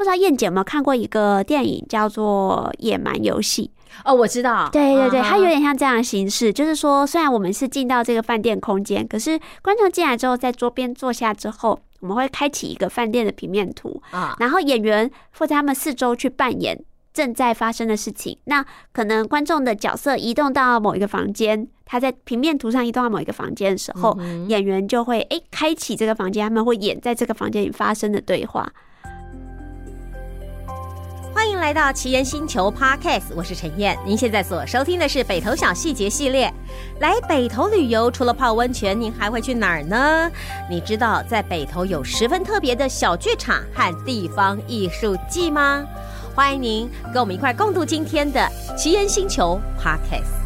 不知道燕姐有没有看过一个电影叫做《野蛮游戏》。哦，我知道，对对对，它有点像这样的形式，就是说，虽然我们是进到这个饭店空间，可是观众进来之后，在桌边坐下之后，我们会开启一个饭店的平面图啊，然后演员会在他们四周去扮演正在发生的事情。那可能观众的角色移动到某一个房间，他在平面图上移动到某一个房间的时候，演员就会哎开启这个房间，他们会演在这个房间里发生的对话。欢迎来到奇缘星球 Podcast，我是陈燕。您现在所收听的是北投小细节系列。来北投旅游，除了泡温泉，您还会去哪儿呢？你知道在北投有十分特别的小剧场和地方艺术季吗？欢迎您跟我们一块共度今天的奇缘星球 Podcast。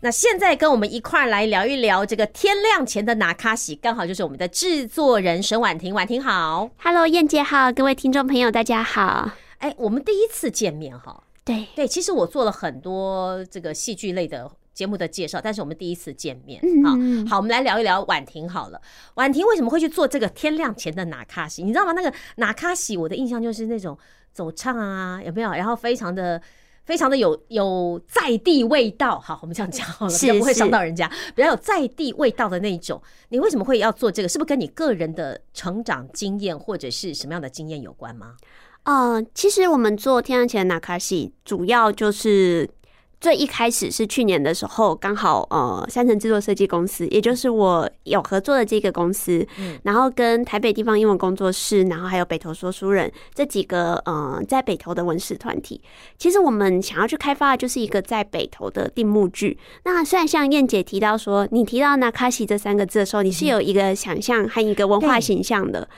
那现在跟我们一块来聊一聊这个天亮前的拿卡西，刚好就是我们的制作人沈婉婷。婉婷好，Hello，燕姐好，各位听众朋友大家好。哎，我们第一次见面哈，对对，其实我做了很多这个戏剧类的节目的介绍，但是我们第一次见面，嗯，好，我们来聊一聊婉婷好了。婉婷为什么会去做这个天亮前的拿卡西？你知道吗？那个拿卡西，我的印象就是那种走唱啊，有没有？然后非常的。非常的有有在地味道，好，我们这样讲好了，比较不会伤到人家，比较有在地味道的那一种。你为什么会要做这个？是不是跟你个人的成长经验或者是什么样的经验有关吗？呃，其实我们做天然前的纳卡西，主要就是。最一开始是去年的时候，刚好呃，三城制作设计公司，也就是我有合作的这个公司，嗯，然后跟台北地方英文工作室，然后还有北投说书人这几个呃，在北投的文史团体，其实我们想要去开发的就是一个在北投的定目剧。那虽然像燕姐提到说，你提到那卡西这三个字的时候，你是有一个想象和一个文化形象的。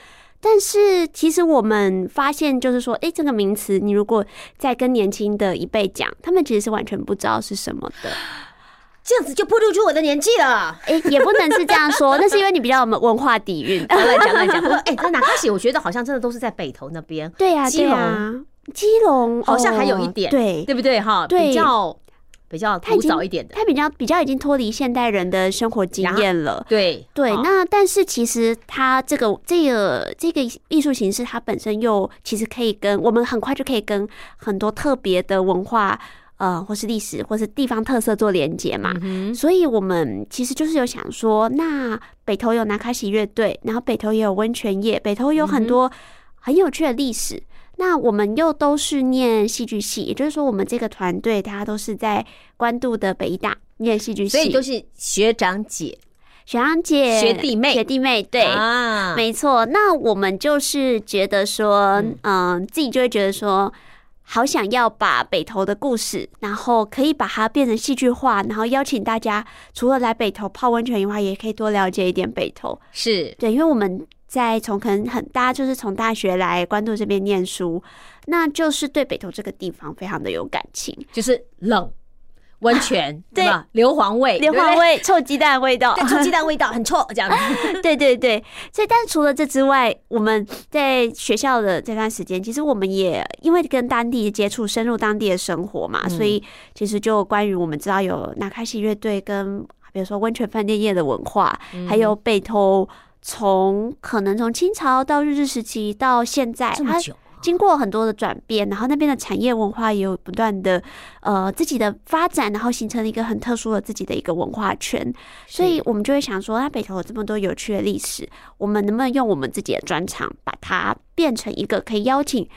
但是其实我们发现，就是说，哎，这个名词，你如果在跟年轻的一辈讲，他们其实是完全不知道是什么的。这样子就暴露出我的年纪了。哎，也不能是这样说，那是因为你比较有文化底蕴。乱讲乱讲。哎，那哪卡西，我觉得好像真的都是在北投那边。对呀，对呀，基隆好像还有一点，对对不对？哈，比较。比较古早一点的，他比较比较已经脱离现代人的生活经验了。对对，那但是其实他这个这个这个艺术形式，它本身又其实可以跟我们很快就可以跟很多特别的文化，呃，或是历史，或是地方特色做连接嘛。所以我们其实就是有想说，那北投有南卡西乐队，然后北投也有温泉业，北投有很多很有趣的历史。那我们又都是念戏剧系，也就是说，我们这个团队大家都是在关渡的北艺大念戏剧系，所以都是学长姐、学长姐、学弟妹、学弟妹，对啊，没错。那我们就是觉得说，嗯、呃，自己就会觉得说，好想要把北投的故事，然后可以把它变成戏剧化，然后邀请大家除了来北投泡温泉以外，也可以多了解一点北投。是对，因为我们。在从可能很大，就是从大学来关渡这边念书，那就是对北投这个地方非常的有感情，就是冷温泉，对吧？硫磺味，硫磺味，臭鸡蛋味道，臭鸡蛋味道很臭，这样 子。对对对，所以但是除了这之外，我们在学校的这段时间，其实我们也因为跟当地接触，深入当地的生活嘛，所以其实就关于我们知道有那卡西乐队，跟比如说温泉饭店业的文化，还有北投。从可能从清朝到日治时期到现在，它经过很多的转变，然后那边的产业文化也有不断的呃自己的发展，然后形成了一个很特殊的自己的一个文化圈。所以我们就会想说，那北投有这么多有趣的历史，我们能不能用我们自己的专长，把它变成一个可以邀请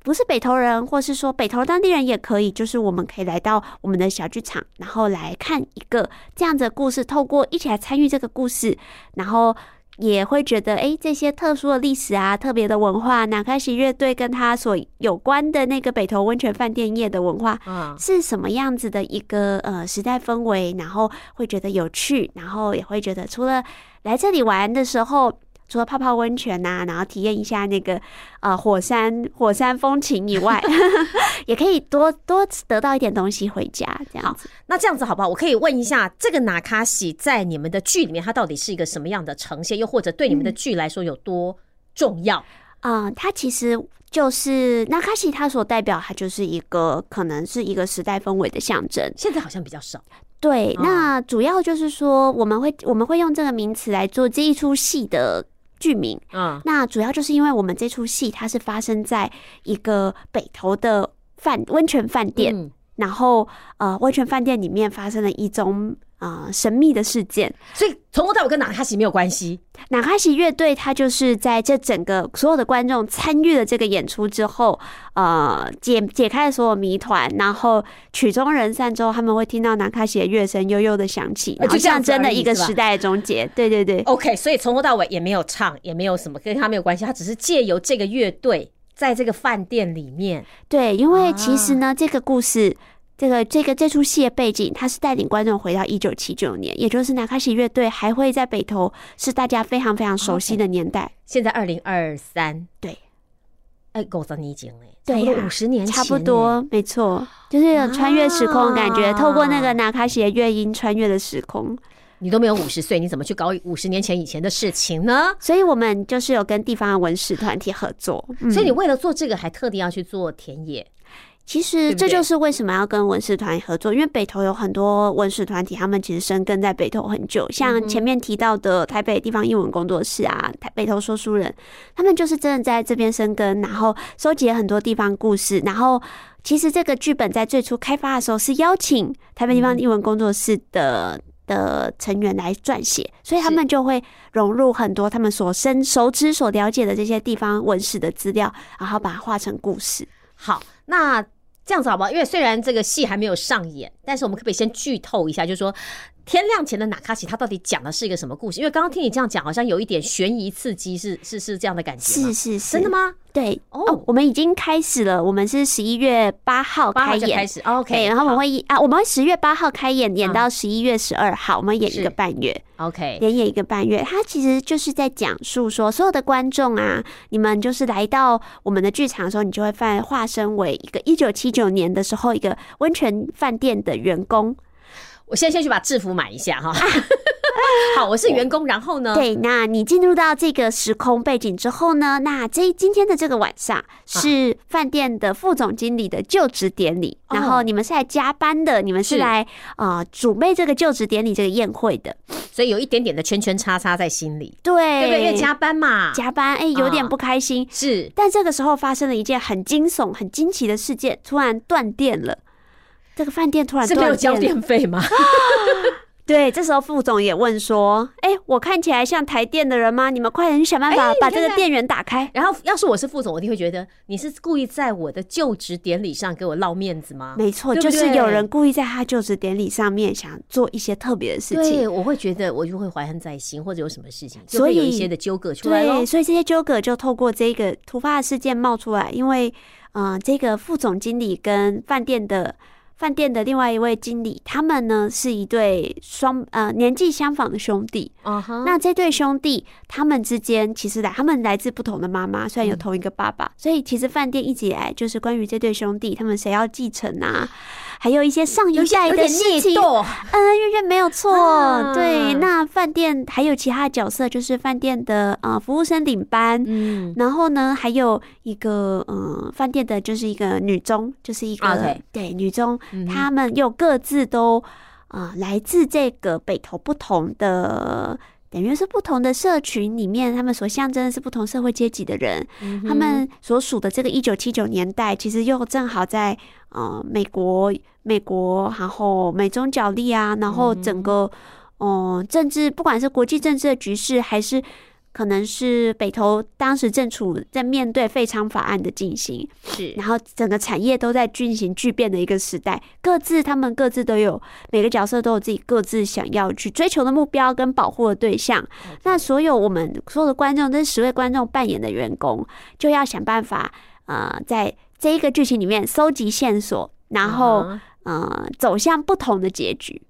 不是北投人，或是说北投当地人也可以，就是我们可以来到我们的小剧场，然后来看一个这样子的故事，透过一起来参与这个故事，然后。也会觉得，哎，这些特殊的历史啊，特别的文化，南开西乐队跟他所有关的那个北投温泉饭店业的文化，是什么样子的一个呃时代氛围？然后会觉得有趣，然后也会觉得，除了来这里玩的时候。除了泡泡温泉呐、啊，然后体验一下那个呃火山火山风情以外，也可以多多得到一点东西回家。这样子，那这样子好不好？我可以问一下，这个纳卡西在你们的剧里面，它到底是一个什么样的呈现？又或者对你们的剧来说有多重要？啊、嗯呃，它其实就是纳卡西，它所代表，它就是一个可能是一个时代氛围的象征。现在好像比较少。对，那主要就是说，我们会我们会用这个名词来做这一出戏的。剧名。嗯，那主要就是因为我们这出戏它是发生在一个北投的饭温泉饭店，嗯、然后呃温泉饭店里面发生了一宗。啊、呃，神秘的事件，所以从头到尾跟纳卡西没有关系。纳卡西乐队，他就是在这整个所有的观众参与了这个演出之后，呃，解解开了所有谜团，然后曲终人散之后，他们会听到纳卡西的乐声悠悠的响起，然后象征了一个时代的终结。对对对，OK，所以从头到尾也没有唱，也没有什么跟他没有关系，他只是借由这个乐队在这个饭店里面。对，因为其实呢，啊、这个故事。这个这个这出戏的背景，它是带领观众回到一九七九年，也就是纳卡西乐队还会在北投，是大家非常非常熟悉的年代。Okay. 现在二零二三，对，哎，够十年前嘞，对呀，五十年前，差不多，没错，就是有穿越时空的感觉，啊、透过那个纳卡西的乐音穿越了时空。你都没有五十岁，你怎么去搞五十年前以前的事情呢？所以我们就是有跟地方的文史团体合作，嗯、所以你为了做这个，还特地要去做田野。其实这就是为什么要跟文史团合作，因为北投有很多文史团体，他们其实深耕在北投很久。像前面提到的台北地方英文工作室啊，台北投说书人，他们就是真的在这边深耕，然后收集了很多地方故事。然后，其实这个剧本在最初开发的时候是邀请台北地方英文工作室的的成员来撰写，所以他们就会融入很多他们所深熟知、所了解的这些地方文史的资料，然后把它画成故事。好，那。这样子好不好？因为虽然这个戏还没有上演，但是我们可不可以先剧透一下，就是说天亮前的纳卡西他到底讲的是一个什么故事？因为刚刚听你这样讲，好像有一点悬疑刺激，是是是这样的感觉？是是是，真的吗？对哦，oh, 我们已经开始了。我们是十一月八号开演，开始 OK。然后我们会啊，我们会十月八号开演，演到十一月十二号，我们演一个半月，OK，连演一个半月。它其实就是在讲述说，所有的观众啊，你们就是来到我们的剧场的时候，你就会发化身为一个一九七九年的时候一个温泉饭店的员工。我现在先去把制服买一下哈。好，我是员工，然后呢？对，那你进入到这个时空背景之后呢？那这今天的这个晚上是饭店的副总经理的就职典礼，啊、然后你们是来加班的，你们是来啊准备这个就职典礼这个宴会的，所以有一点点的圈圈叉叉在心里，对，对不对？因为加班嘛，加班，哎、欸，有点不开心，啊、是。但这个时候发生了一件很惊悚、很惊奇的事件，突然断电了。这个饭店突然断电，是没有交电费吗？对，这时候副总也问说：“哎，我看起来像台电的人吗？你们快点想办法 把这个电源打开。”然后，要是我是副总，我一定会觉得你是故意在我的就职典礼上给我捞面子吗？没错，就是有人故意在他就职典礼上面想做一些特别的事情。对，我会觉得我就会怀恨在心，或者有什么事情，所以有一些的纠葛出来。对，所以这些纠葛就透过这个突发的事件冒出来，因为嗯、呃，这个副总经理跟饭店的。饭店的另外一位经理，他们呢是一对双呃年纪相仿的兄弟。Uh huh. 那这对兄弟他们之间其实来他们来自不同的妈妈，虽然有同一个爸爸，嗯、所以其实饭店一直以来就是关于这对兄弟他们谁要继承啊，还有一些上一代的事情，恩恩怨怨没有错。Uh. 对，那饭店还有其他的角色，就是饭店的呃服务生领班，嗯，然后呢还有一个嗯饭店的就是一个女中，就是一个 Okay. 对女中。他们又各自都啊、呃，来自这个北投不同的，等于是不同的社群里面，他们所象征的是不同社会阶级的人。嗯、他们所属的这个一九七九年代，其实又正好在呃美国，美国，然后美中角力啊，然后整个嗯、呃、政治，不管是国际政治的局势，还是。可能是北投当时正处在面对废娼法案的进行，是，然后整个产业都在进行巨变的一个时代，各自他们各自都有每个角色都有自己各自想要去追求的目标跟保护的对象。那所有我们所有的观众，这十位观众扮演的员工，就要想办法，呃，在这一个剧情里面搜集线索，然后、uh. 呃走向不同的结局。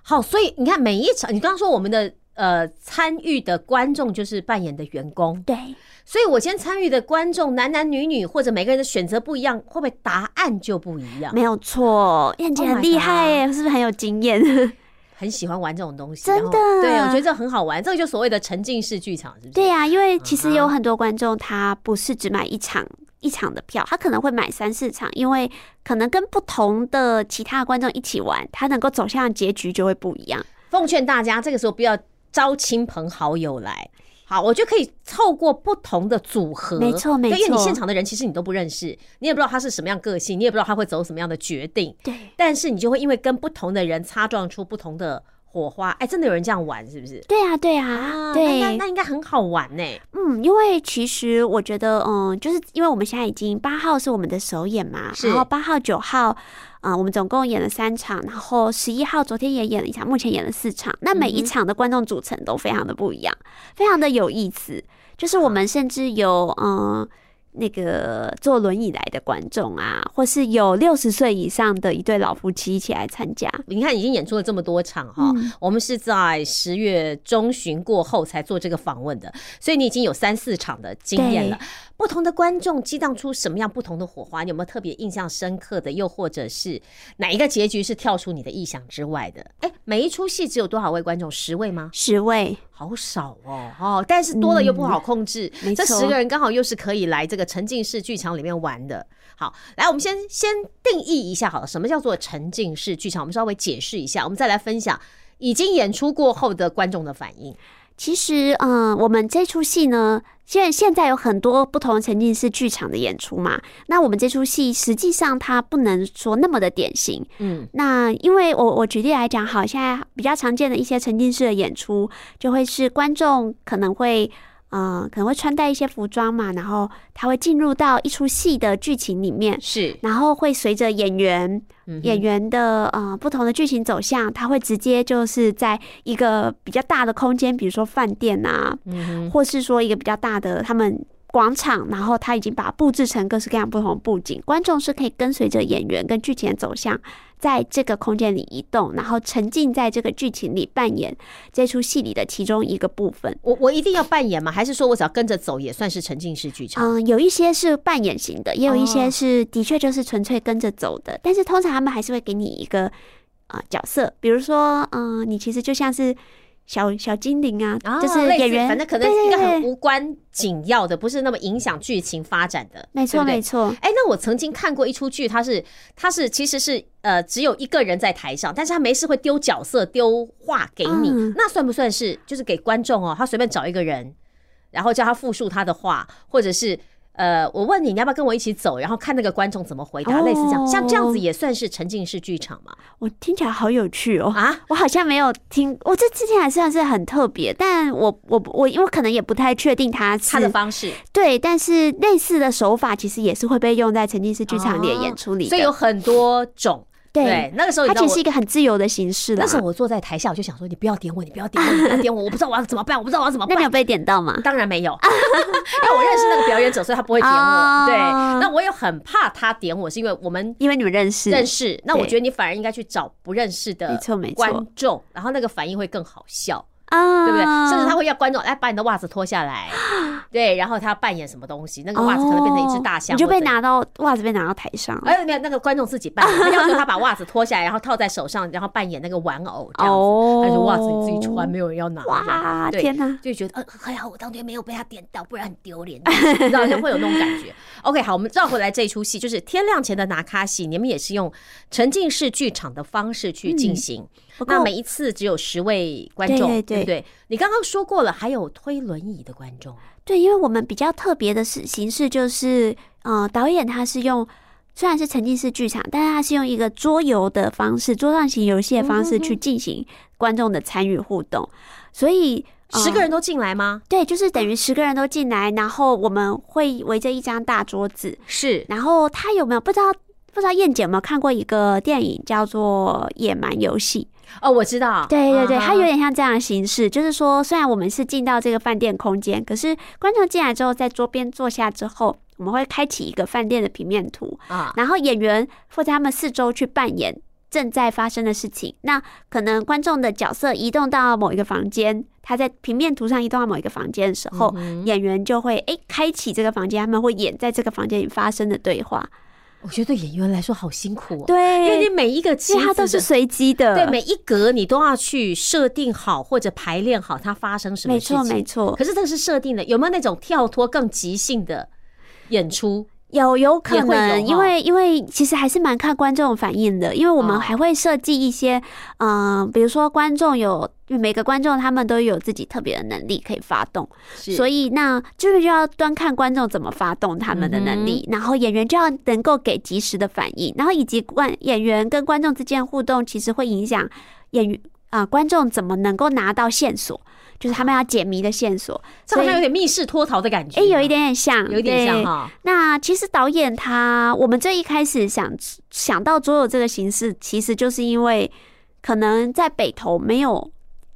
好，所以你看每一场，你刚刚说我们的。呃，参与的观众就是扮演的员工，对，所以我今天参与的观众男男女女或者每个人的选择不一样，会不会答案就不一样？没有错，燕姐很厉害耶，是不是很有经验？很喜欢玩这种东西，真的，对，我觉得这很好玩，这个就所谓的沉浸式剧场，是不是？对呀、啊，因为其实有很多观众他不是只买一场一场的票，他可能会买三四场，因为可能跟不同的其他观众一起玩，他能够走向的结局就会不一样。奉劝大家，这个时候不要。招亲朋好友来，好，我就可以透过不同的组合，没错没错，因为你现场的人其实你都不认识，你也不知道他是什么样个性，你也不知道他会走什么样的决定，对，但是你就会因为跟不同的人擦撞出不同的。火花，哎，真的有人这样玩，是不是？对啊，对啊，对，那那应该很好玩呢。嗯，因为其实我觉得，嗯，就是因为我们现在已经八号是我们的首演嘛，然后八号、九号，啊，我们总共演了三场，然后十一号昨天也演了一场，目前演了四场。那每一场的观众组成都非常的不一样，非常的有意思。就是我们甚至有，嗯。那个坐轮椅来的观众啊，或是有六十岁以上的一对老夫妻一起来参加。你看，已经演出了这么多场哈，嗯、我们是在十月中旬过后才做这个访问的，所以你已经有三四场的经验了。不同的观众激荡出什么样不同的火花？你有没有特别印象深刻的？又或者是哪一个结局是跳出你的意想之外的？哎，每一出戏只有多少位观众？十位吗？十位，好少哦。哦，但是多了又不好控制。嗯、这十个人刚好又是可以来这个沉浸式剧场里面玩的。好，来，我们先先定义一下好了，什么叫做沉浸式剧场？我们稍微解释一下，我们再来分享已经演出过后的观众的反应。其实，嗯、呃，我们这出戏呢，现在现在有很多不同沉浸式剧场的演出嘛。那我们这出戏实际上它不能说那么的典型，嗯。那因为我我举例来讲，好，现在比较常见的一些沉浸式的演出，就会是观众可能会。嗯、呃，可能会穿戴一些服装嘛，然后他会进入到一出戏的剧情里面，是，然后会随着演员、嗯、演员的呃不同的剧情走向，他会直接就是在一个比较大的空间，比如说饭店啊，嗯、或是说一个比较大的他们。广场，然后他已经把布置成各式各样不同的布景，观众是可以跟随着演员跟剧情的走向，在这个空间里移动，然后沉浸在这个剧情里扮演这出戏里的其中一个部分。我我一定要扮演吗？还是说我只要跟着走也算是沉浸式剧场？嗯，有一些是扮演型的，也有一些是的确就是纯粹跟着走的。但是通常他们还是会给你一个啊、呃、角色，比如说，嗯、呃，你其实就像是。小小精灵啊，哦、就是演员，反正可能一个很无关紧要的，不是那么影响剧情发展的。没错，没错。哎，那我曾经看过一出剧，它是它是其实是呃只有一个人在台上，但是他没事会丢角色丢话给你，嗯、那算不算是就是给观众哦？他随便找一个人，然后叫他复述他的话，或者是。呃，我问你，你要不要跟我一起走，然后看那个观众怎么回答？类似这样，像这样子也算是沉浸式剧场吗？我听起来好有趣哦！啊，我好像没有听，我这之前还算是很特别，但我我我因为可能也不太确定它是它的方式，对，但是类似的手法其实也是会被用在沉浸式剧场里的演出里，所以有很多种。对，那个时候它其实是一个很自由的形式的。那时候我坐在台下，我就想说：“你不要点我，你不要点我，你不要点我，我不知道我要怎么办，我不知道我要怎么办。”那你有被点到吗？当然没有，因为我认识那个表演者，所以他不会点我。对，那我也很怕他点我，是因为我们因为你们认识认识。那我觉得你反而应该去找不认识的观众，然后那个反应会更好笑。啊，对不对？甚至他会要观众来把你的袜子脱下来，对，然后他要扮演什么东西，那个袜子可能变成一只大象，你就被拿到袜子被拿到台上。哎，没有，那个观众自己扮，他要求他把袜子脱下来，然后套在手上，然后扮演那个玩偶这样子。他说袜子你自己穿，没有人要拿。哇，天哪！就觉得呃还好，我当天没有被他点到，不然很丢脸。你知道就会有那种感觉。OK，好，我们绕回来这一出戏，就是天亮前的拿卡戏，你们也是用沉浸式剧场的方式去进行。那每一次只有十位观众，对，对？你刚刚说过了，还有推轮椅的观众。对，因为我们比较特别的是形式，就是呃，导演他是用虽然是沉浸式剧场，但是他是用一个桌游的方式，桌上型游戏的方式去进行观众的参与互动。所以、呃、十个人都进来吗？对，就是等于十个人都进来，然后我们会围着一张大桌子。是，然后他有没有不知道？不知道燕姐有没有看过一个电影叫做《野蛮游戏》？哦，我知道，对对对，它有点像这样的形式，就是说，虽然我们是进到这个饭店空间，可是观众进来之后，在桌边坐下之后，我们会开启一个饭店的平面图啊，然后演员负责他们四周去扮演正在发生的事情。那可能观众的角色移动到某一个房间，他在平面图上移动到某一个房间的时候，演员就会诶开启这个房间，他们会演在这个房间里发生的对话。我觉得对演员来说好辛苦哦，对，因为你每一个其实它都是随机的，对，每一格你都要去设定好或者排练好它发生什么事情，没错没错。可是这个是设定的，有没有那种跳脱更即兴的演出？有有可能，哦因为因为其实还是蛮看观众反应的，因为我们哦。还会设计一些，嗯、比如说观众有每个观众他们都有自己特别的能力可以发动，所以以那就是就要端看观众怎么发动他们的能力，然后演员就要能够给及时的反应，然后以及观演员跟观众之间互动，其实会影响演员啊、呃、观众怎么能够拿到线索。就是他们要解谜的线索，这好像有点密室脱逃的感觉。哎、欸，有一点点像，有一点像哈。那其实导演他，我们这一开始想想到所有这个形式，其实就是因为可能在北投没有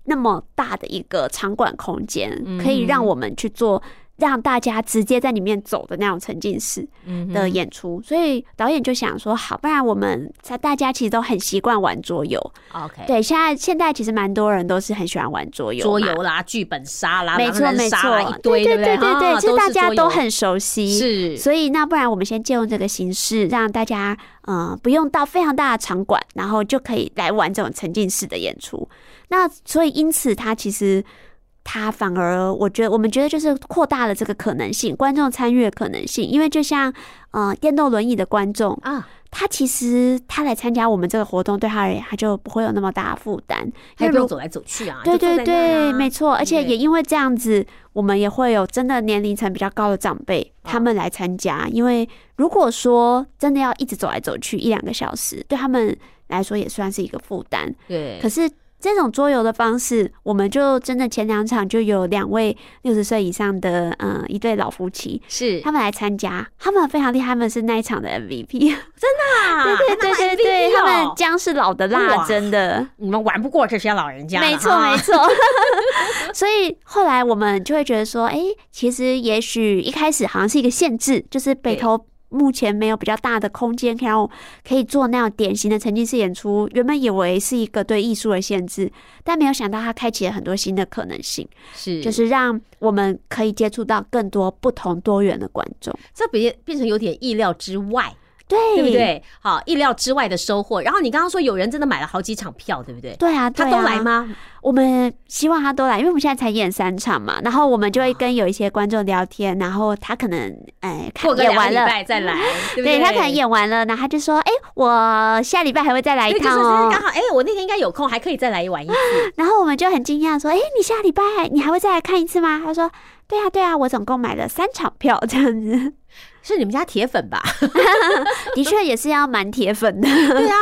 那么大的一个场馆空间，可以让我们去做。让大家直接在里面走的那种沉浸式的演出，所以导演就想说，好，不然我们在大家其实都很习惯玩桌游。OK，对，现在现在其实蛮多人都是很喜欢玩桌游，桌游啦、剧本杀啦、没错没错，一堆对对对对对，其实大家都很熟悉。是，所以那不然我们先借用这个形式，让大家嗯不用到非常大的场馆，然后就可以来玩这种沉浸式的演出。那所以因此，它其实。他反而，我觉得我们觉得就是扩大了这个可能性，观众参与的可能性。因为就像呃电动轮椅的观众啊，他其实他来参加我们这个活动，对他而言他就不会有那么大的负担，他不用走来走去啊。对对对，啊、没错。而且也因为这样子，我们也会有真的年龄层比较高的长辈他们来参加。因为如果说真的要一直走来走去一两个小时，对他们来说也算是一个负担。对，可是。这种桌游的方式，我们就真的前两场就有两位六十岁以上的，嗯，一对老夫妻，是。他们来参加，他们非常厉害，他们是那一场的 MVP，真的、啊，对对对对对，他们姜是老的辣，真的，你们玩不过这些老人家，没错没错，所以后来我们就会觉得说，哎，其实也许一开始好像是一个限制，就是北投。目前没有比较大的空间，然后可以做那样典型的沉浸式演出。原本以为是一个对艺术的限制，但没有想到它开启了很多新的可能性。是，就是让我们可以接触到更多不同多元的观众。这变变成有点意料之外。对，对不对？好，意料之外的收获。然后你刚刚说有人真的买了好几场票，对不对？对啊，他都来吗？我们希望他都来，因为我们现在才演三场嘛。然后我们就会跟有一些观众聊天，然后他可能哎，过个两个礼拜再来，对？他可能演完了，然后他就说：“哎，我下礼拜还会再来一趟哦。”刚好，哎，我那天应该有空，还可以再来玩一次。然后我们就很惊讶说：“哎，你下礼拜你还会再来看一次吗？”他说：“对啊，对啊，我总共买了三场票，这样子。”是你们家铁粉吧？的确也是要蛮铁粉的。对啊，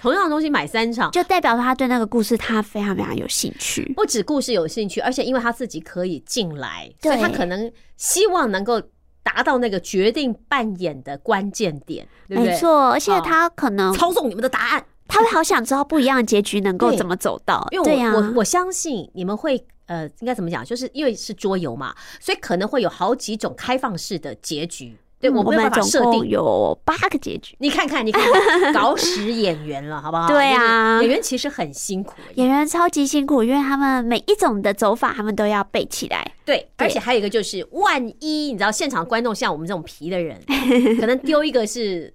同样的东西买三场，就代表他对那个故事他非常非常有兴趣。不止故事有兴趣，而且因为他自己可以进来，所以他可能希望能够达到那个决定扮演的关键点，对不对？没错，而且他可能操纵你们的答案，他会好想知道不一样的结局能够怎么走到。因为我我我相信你们会呃，应该怎么讲？就是因为是桌游嘛，所以可能会有好几种开放式的结局。对，我没有办法设定有八个结局。你看看，你看看，搞死演员了，好不好？对啊，演员其实很辛苦，演员超级辛苦，因为他们每一种的走法，他们都要背起来。对，而且还有一个就是，万一你知道现场观众像我们这种皮的人，可能丢一个是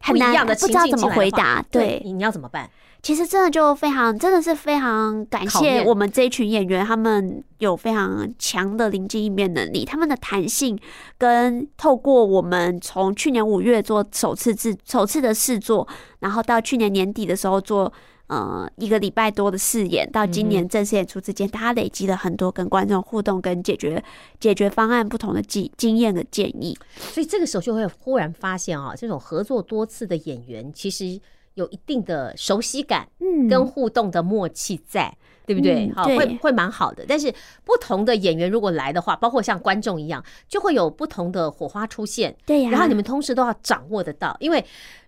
不一样的情境，不知道怎么回答，对，你你要怎么办？其实真的就非常，真的是非常感谢我们这一群演员，他们有非常强的临机应变能力，他们的弹性跟透过我们从去年五月做首次制首次的试做，然后到去年年底的时候做呃一个礼拜多的试演，到今年正式演出之间，大家累积了很多跟观众互动跟解决解决方案不同的经经验的建议，所以这个时候就会忽然发现啊，这种合作多次的演员其实。有一定的熟悉感，嗯，跟互动的默契在，嗯、对不对？好、嗯，会会蛮好的。但是不同的演员如果来的话，包括像观众一样，就会有不同的火花出现。对呀、啊。然后你们同时都要掌握得到，因为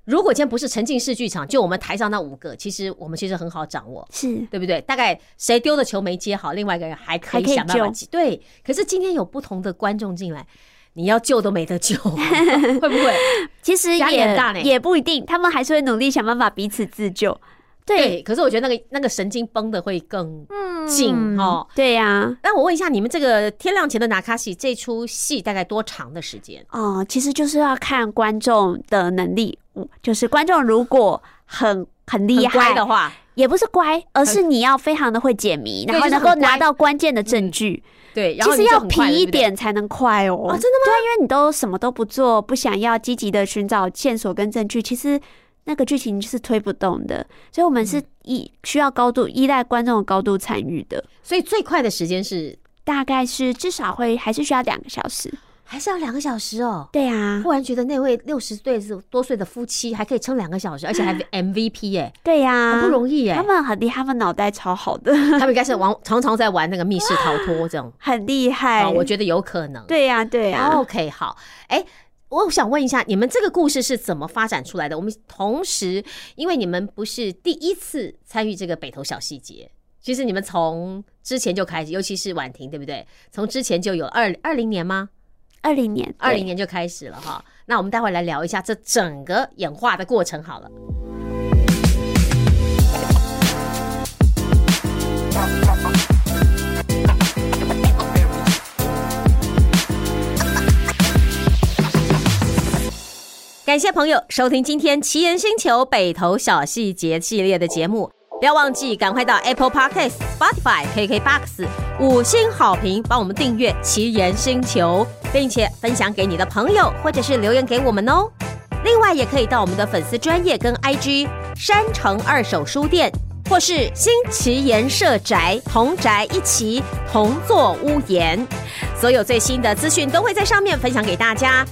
如果今天不是沉浸式剧场，就我们台上那五个，其实我们其实很好掌握，是对不对？大概谁丢的球没接好，另外一个人还可以想办法接。对。可是今天有不同的观众进来。你要救都没得救，会不会？其实也也不一定，他们还是会努力想办法彼此自救。对，对，可是我觉得那个那个神经绷的会更紧哦。对呀、啊，那我问一下，你们这个天亮前的拿卡西这出戏大概多长的时间？哦，其实就是要看观众的能力，就是观众如果很。很厉害乖的话，也不是乖，而是你要非常的会解谜，然后能够拿到关键的证据。对，其实要皮一点才能快哦。啊，真的吗？对，因为你都什么都不做，不想要积极的寻找线索跟证据，其实那个剧情是推不动的。所以我们是依需要高度依赖观众的高度参与的。所以最快的时间是大概是至少会还是需要两个小时。还是要两个小时哦。对啊，忽然觉得那位六十岁多岁的夫妻还可以撑两个小时，而且还 MVP 耶。对呀，很不容易耶。他们很厉害，他们脑袋超好的。他们应该是玩常常在玩那个密室逃脱这种，很厉害。我觉得有可能。对呀，对呀。OK，好。哎，我想问一下，你们这个故事是怎么发展出来的？我们同时，因为你们不是第一次参与这个北投小细节，其实你们从之前就开始，尤其是婉婷，对不对？从之前就有二二零年吗？二零年，二零年就开始了哈。那我们待会来聊一下这整个演化的过程好了。感谢朋友收听今天奇岩星球北投小细节系列的节目。不要忘记，赶快到 Apple Podcast、Spotify、KKBox 五星好评，帮我们订阅《奇岩星球》，并且分享给你的朋友，或者是留言给我们哦。另外，也可以到我们的粉丝专业跟 IG 山城二手书店，或是新奇岩社宅同宅一起同坐屋檐，所有最新的资讯都会在上面分享给大家。